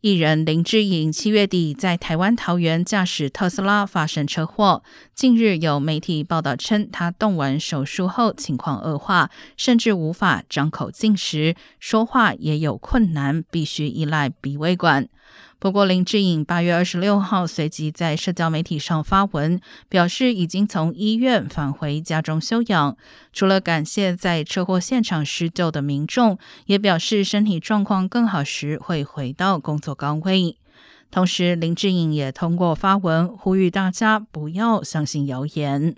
艺人林志颖七月底在台湾桃园驾驶特斯拉发生车祸。近日有媒体报道称，他动完手术后情况恶化，甚至无法张口进食，说话也有困难，必须依赖鼻胃管。不过，林志颖八月二十六号随即在社交媒体上发文，表示已经从医院返回家中休养。除了感谢在车祸现场施救的民众，也表示身体状况更好时会回到工作岗位。同时，林志颖也通过发文呼吁大家不要相信谣言。